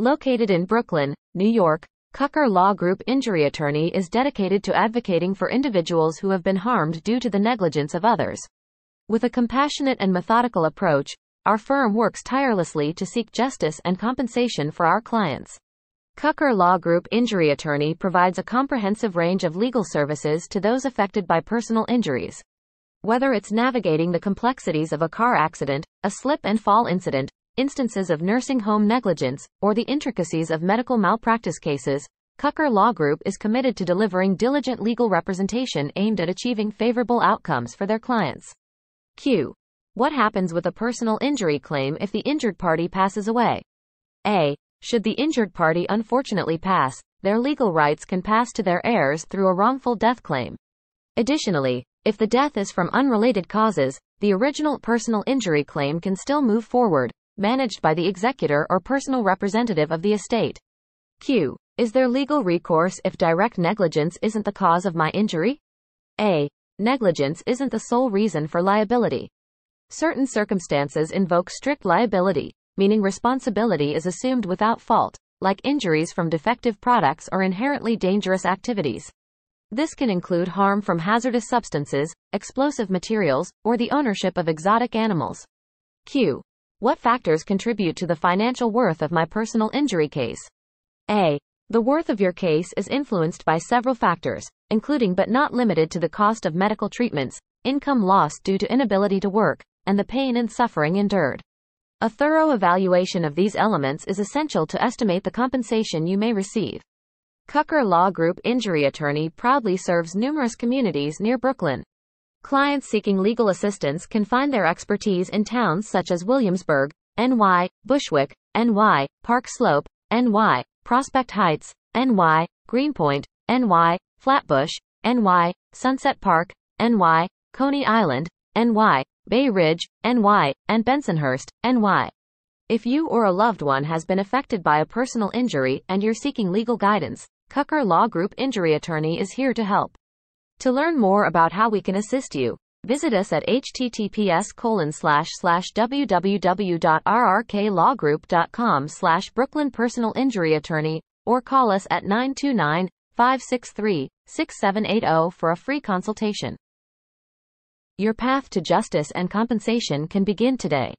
Located in Brooklyn, New York, Kucher Law Group Injury Attorney is dedicated to advocating for individuals who have been harmed due to the negligence of others. With a compassionate and methodical approach, our firm works tirelessly to seek justice and compensation for our clients. Kucher Law Group Injury Attorney provides a comprehensive range of legal services to those affected by personal injuries. Whether it's navigating the complexities of a car accident, a slip and fall incident, instances of nursing home negligence, or the intricacies of medical malpractice cases, Kucher Law Group is committed to delivering diligent legal representation aimed at achieving favorable outcomes for their clients. Q. What happens with a personal injury claim if the injured party passes away? A. Should the injured party unfortunately pass, their legal rights can pass to their heirs through a wrongful death claim. Additionally, if the death is from unrelated causes, the original personal injury claim can still move forward, managed by the executor or personal representative of the estate. Q. Is there legal recourse if direct negligence isn't the cause of my injury? A. Negligence isn't the sole reason for liability. Certain circumstances invoke strict liability, meaning responsibility is assumed without fault, like injuries from defective products or inherently dangerous activities. This can include harm from hazardous substances, explosive materials, or the ownership of exotic animals. Q. What factors contribute to the financial worth of my personal injury case? A. The worth of your case is influenced by several factors, including but not limited to the cost of medical treatments, income lost due to inability to work, and the pain and suffering endured. A thorough evaluation of these elements is essential to estimate the compensation you may receive. Kucher Law Group Injury Attorney proudly serves numerous communities near Brooklyn. Clients seeking legal assistance can find their expertise in towns such as Williamsburg, NY, Bushwick, NY, Park Slope, NY, Prospect Heights, NY, Greenpoint, NY, Flatbush, NY, Sunset Park, NY, Coney Island, NY, Bay Ridge, NY, and Bensonhurst, NY. If you or a loved one has been affected by a personal injury and you're seeking legal guidance, Kucher Law Group Injury Attorney is here to help. To learn more about how we can assist you, visit us at https www.rrklawgroup.com slash Brooklyn Personal Injury Attorney or call us at 929 563 6780 for a free consultation. Your path to justice and compensation can begin today.